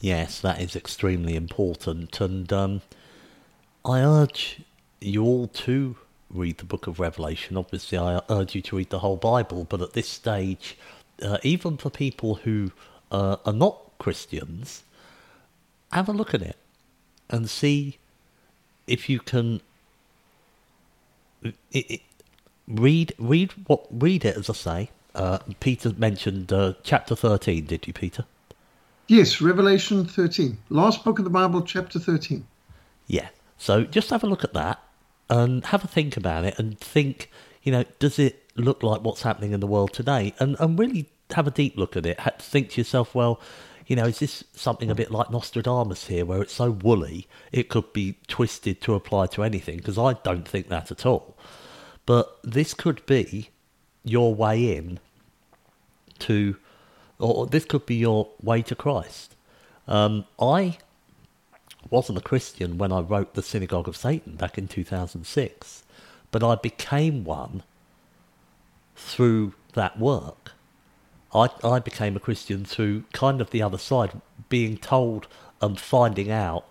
Yes, that is extremely important. And um, I urge you all to read the book of Revelation. Obviously, I urge you to read the whole Bible, but at this stage, uh, even for people who uh, are not Christians, have a look at it and see if you can it, it, read read what read it as I say. Uh, Peter mentioned uh, chapter thirteen. Did you, Peter? Yes, Revelation thirteen, last book of the Bible, chapter thirteen. Yeah. So just have a look at that and have a think about it and think, you know, does it look like what's happening in the world today? And, and really have a deep look at it. Think to yourself, well, you know, is this something a bit like Nostradamus here, where it's so woolly it could be twisted to apply to anything? Because I don't think that at all. But this could be your way in to, or this could be your way to Christ. Um, I wasn't a Christian when I wrote The Synagogue of Satan back in 2006, but I became one through that work. I, I became a Christian through kind of the other side, being told and finding out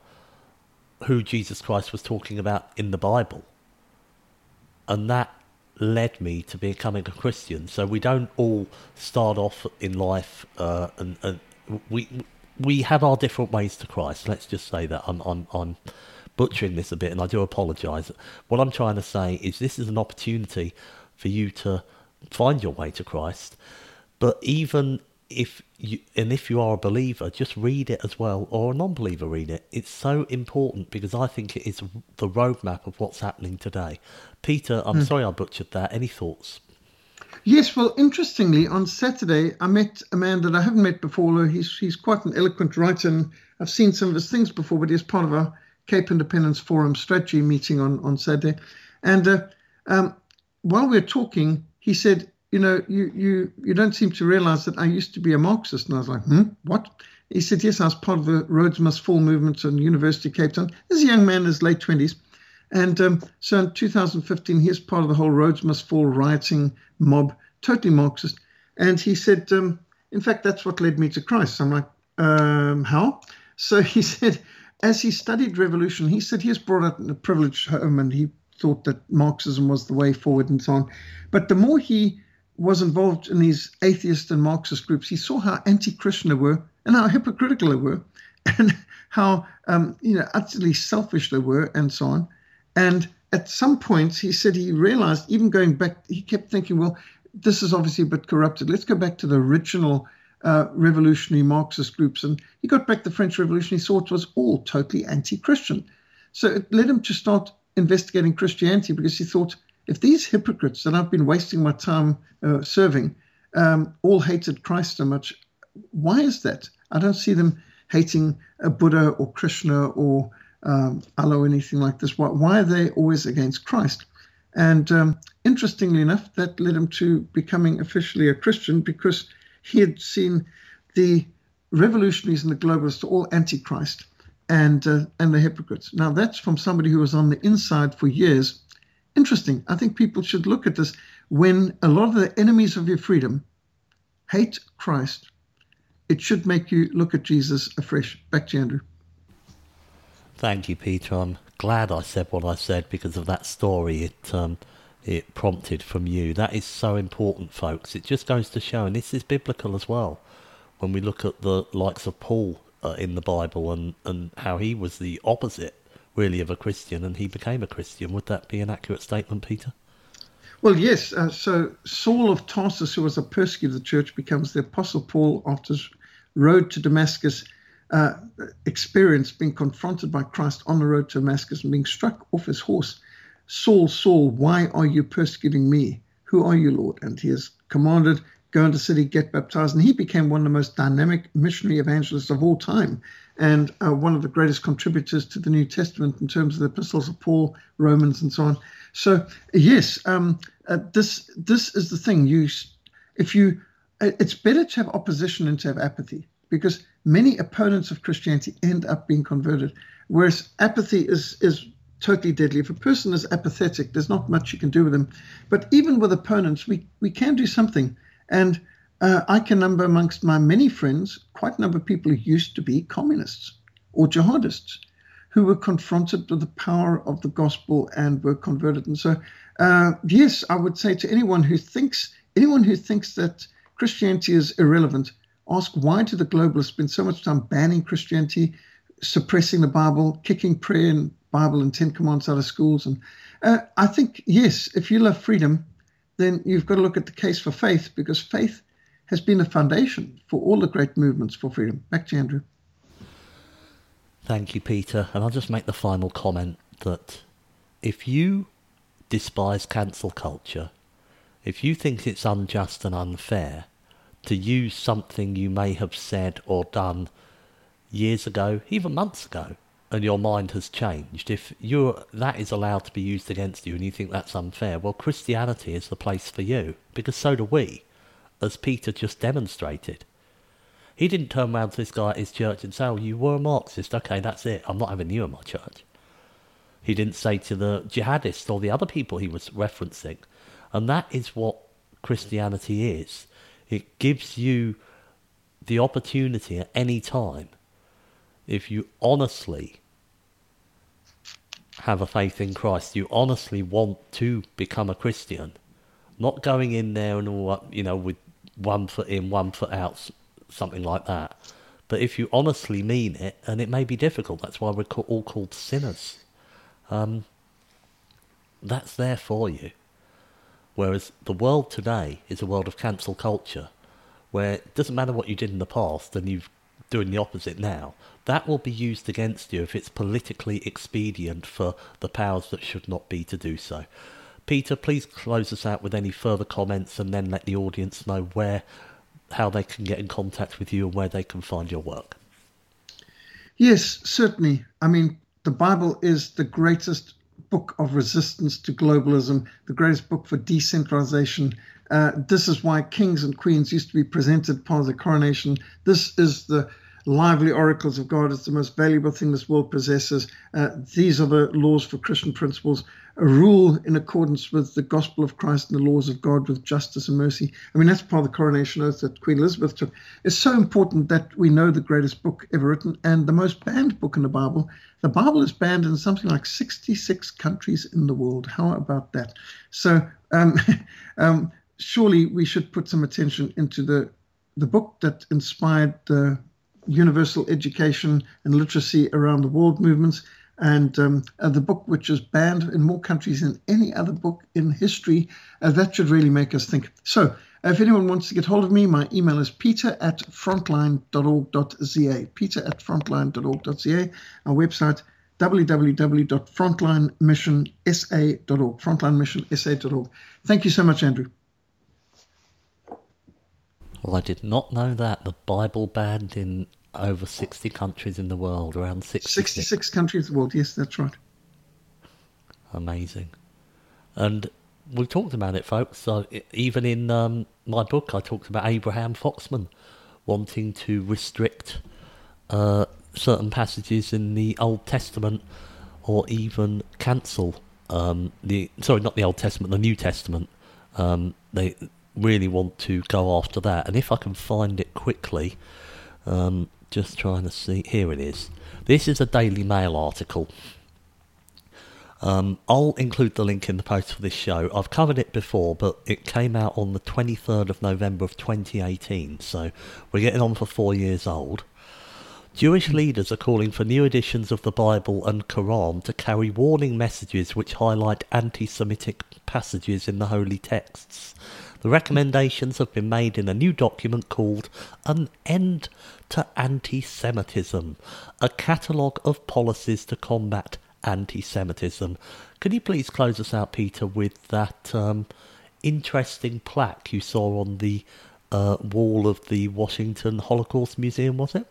who Jesus Christ was talking about in the Bible. And that led me to becoming a Christian. So we don't all start off in life uh, and, and we we have our different ways to Christ. Let's just say that I'm I'm I'm butchering this a bit, and I do apologise. What I'm trying to say is this is an opportunity for you to find your way to Christ. But even if you and if you are a believer, just read it as well, or a non-believer read it. It's so important because I think it is the roadmap of what's happening today. Peter, I'm hmm. sorry I butchered that. Any thoughts? Yes, well, interestingly, on Saturday I met a man that I haven't met before. He's he's quite an eloquent writer, and I've seen some of his things before. But he's part of a Cape Independence Forum strategy meeting on on Saturday, and uh, um, while we were talking, he said, "You know, you you you don't seem to realize that I used to be a Marxist." And I was like, "Hmm, what?" He said, "Yes, I was part of the Rhodes Must Fall movement in University of Cape Town." This young man in his late twenties. And um, so in 2015, he's part of the whole Rhodes Must Fall rioting mob, totally Marxist. And he said, um, in fact, that's what led me to Christ. I'm like, um, how? So he said, as he studied revolution, he said he was brought up in a privileged home and he thought that Marxism was the way forward and so on. But the more he was involved in these atheist and Marxist groups, he saw how anti-Christian they were and how hypocritical they were, and how um, you know utterly selfish they were, and so on. And at some points, he said he realized, even going back, he kept thinking, well, this is obviously a bit corrupted. Let's go back to the original uh, revolutionary Marxist groups. And he got back the French Revolution. He saw it was all totally anti Christian. So it led him to start investigating Christianity because he thought, if these hypocrites that I've been wasting my time uh, serving um, all hated Christ so much, why is that? I don't see them hating a Buddha or Krishna or um, Allah or anything like this. Why, why, are they always against Christ? And um, interestingly enough, that led him to becoming officially a Christian because he had seen the revolutionaries and the globalists all antichrist and uh, and the hypocrites. Now that's from somebody who was on the inside for years. Interesting. I think people should look at this when a lot of the enemies of your freedom hate Christ. It should make you look at Jesus afresh. Back to Andrew. Thank you, Peter. I'm glad I said what I said because of that story it um, it prompted from you. That is so important, folks. It just goes to show, and this is biblical as well. When we look at the likes of Paul uh, in the Bible and, and how he was the opposite, really, of a Christian, and he became a Christian. Would that be an accurate statement, Peter? Well, yes. Uh, so Saul of Tarsus, who was a persecutor of the church, becomes the Apostle Paul after his road to Damascus uh, experience being confronted by Christ on the road to Damascus and being struck off his horse. Saul, Saul, why are you persecuting me? Who are you, Lord? And he is commanded, go into the city, get baptized. And he became one of the most dynamic missionary evangelists of all time and uh, one of the greatest contributors to the New Testament in terms of the epistles of Paul, Romans, and so on. So, yes, um, uh, this this is the thing. You, if you, it's better to have opposition than to have apathy because many opponents of Christianity end up being converted, whereas apathy is is totally deadly. If a person is apathetic, there's not much you can do with them. But even with opponents, we we can do something. And uh, I can number amongst my many friends quite a number of people who used to be communists or jihadists who were confronted with the power of the gospel and were converted. And so, uh, yes, I would say to anyone who thinks anyone who thinks that Christianity is irrelevant, ask why do the globalists spend so much time banning Christianity, suppressing the Bible, kicking prayer and Bible and Ten Commandments out of schools? And uh, I think, yes, if you love freedom, then you've got to look at the case for faith because faith has been a foundation for all the great movements for freedom. Back to you, Andrew. Thank you, Peter. And I'll just make the final comment that if you despise cancel culture, if you think it's unjust and unfair to use something you may have said or done years ago, even months ago, and your mind has changed, if you're, that is allowed to be used against you and you think that's unfair, well, Christianity is the place for you, because so do we, as Peter just demonstrated. He didn't turn around to this guy at his church and say, oh, you were a Marxist, okay, that's it, I'm not having you in my church. He didn't say to the jihadists or the other people he was referencing. And that is what Christianity is. It gives you the opportunity at any time, if you honestly have a faith in Christ, you honestly want to become a Christian, not going in there and all, you know, with one foot in, one foot out, something like that. But if you honestly mean it, and it may be difficult, that's why we're all called sinners. Um, that's there for you. Whereas the world today is a world of cancel culture, where it doesn't matter what you did in the past and you're doing the opposite now. That will be used against you if it's politically expedient for the powers that should not be to do so. Peter, please close us out with any further comments and then let the audience know where, how they can get in contact with you and where they can find your work. Yes, certainly. I mean, the Bible is the greatest book of resistance to globalism, the greatest book for decentralization. Uh, this is why kings and queens used to be presented part of the coronation. This is the lively oracles of God. It's the most valuable thing this world possesses. Uh, these are the laws for Christian principles. A rule in accordance with the gospel of Christ and the laws of God with justice and mercy. I mean, that's part of the coronation oath that Queen Elizabeth took. It's so important that we know the greatest book ever written and the most banned book in the Bible. The Bible is banned in something like 66 countries in the world. How about that? So, um, um, surely we should put some attention into the the book that inspired the universal education and literacy around the world movements, and um, uh, the book which is banned in more countries than any other book in history. Uh, that should really make us think. So, if anyone wants to get hold of me, my email is peter at frontline.org.za. Peter at frontline.org.za. Our website, www.frontlinemissionsa.org. Frontlinemissionsa.org. Thank you so much, Andrew. Well, I did not know that. The Bible banned in over 60 countries in the world, around 66. 66 countries in the world, yes, that's right. Amazing. And we've talked about it, folks. So even in um, my book, I talked about Abraham Foxman wanting to restrict uh, certain passages in the Old Testament or even cancel um, the sorry, not the Old Testament, the New Testament. Um, they really want to go after that, and if I can find it quickly, um, just trying to see. Here it is. This is a Daily Mail article. Um, I'll include the link in the post for this show. I've covered it before, but it came out on the 23rd of November of 2018, so we're getting on for four years old. Jewish leaders are calling for new editions of the Bible and Quran to carry warning messages which highlight anti Semitic passages in the holy texts. The recommendations have been made in a new document called An End to Anti Semitism, a catalogue of policies to combat anti Semitism. Can you please close us out, Peter, with that um, interesting plaque you saw on the uh, wall of the Washington Holocaust Museum, was it?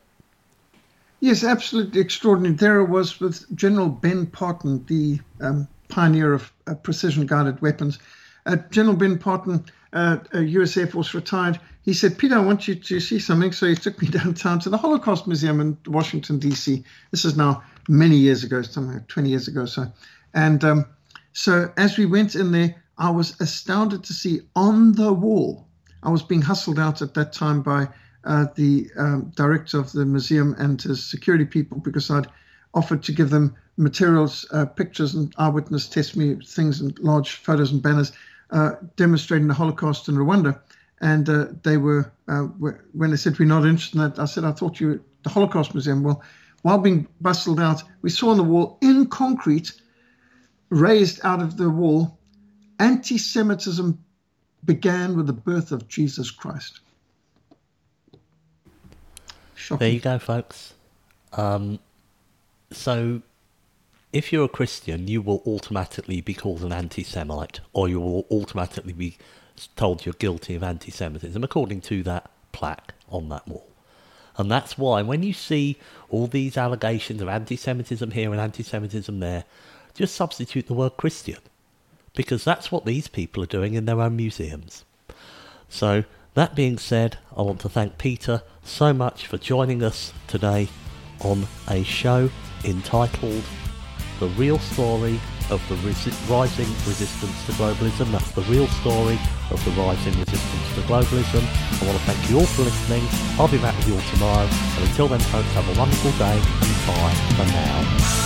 Yes, absolutely extraordinary. There it was with General Ben Partin, the um, pioneer of uh, precision guided weapons. Uh, General Ben Partin, uh, US Air Force retired, he said, Peter, I want you to see something. So he took me downtown to the Holocaust Museum in Washington, D.C. This is now many years ago, something like 20 years ago. So, and um, so as we went in there, I was astounded to see on the wall, I was being hustled out at that time by uh, the um, director of the museum and his security people because I'd offered to give them materials, uh, pictures, and eyewitness testimony things, and large photos and banners uh, demonstrating the Holocaust in Rwanda. And uh, they were, uh, when they said, We're not interested in that, I said, I thought you were the Holocaust Museum. Well, while being bustled out, we saw on the wall in concrete, raised out of the wall, anti Semitism began with the birth of Jesus Christ. Shocking. There you go, folks. Um, so if you're a Christian, you will automatically be called an anti Semite, or you will automatically be told you're guilty of anti Semitism, according to that plaque on that wall. And that's why when you see all these allegations of anti Semitism here and anti Semitism there, just substitute the word Christian. Because that's what these people are doing in their own museums. So, that being said, I want to thank Peter so much for joining us today on a show entitled The Real Story of the Rising Resistance to Globalism. That's the real story of the rising resistance to globalism. I want to thank you all for listening. I'll be back with you all tomorrow. And until then, folks, have a wonderful day and bye for now.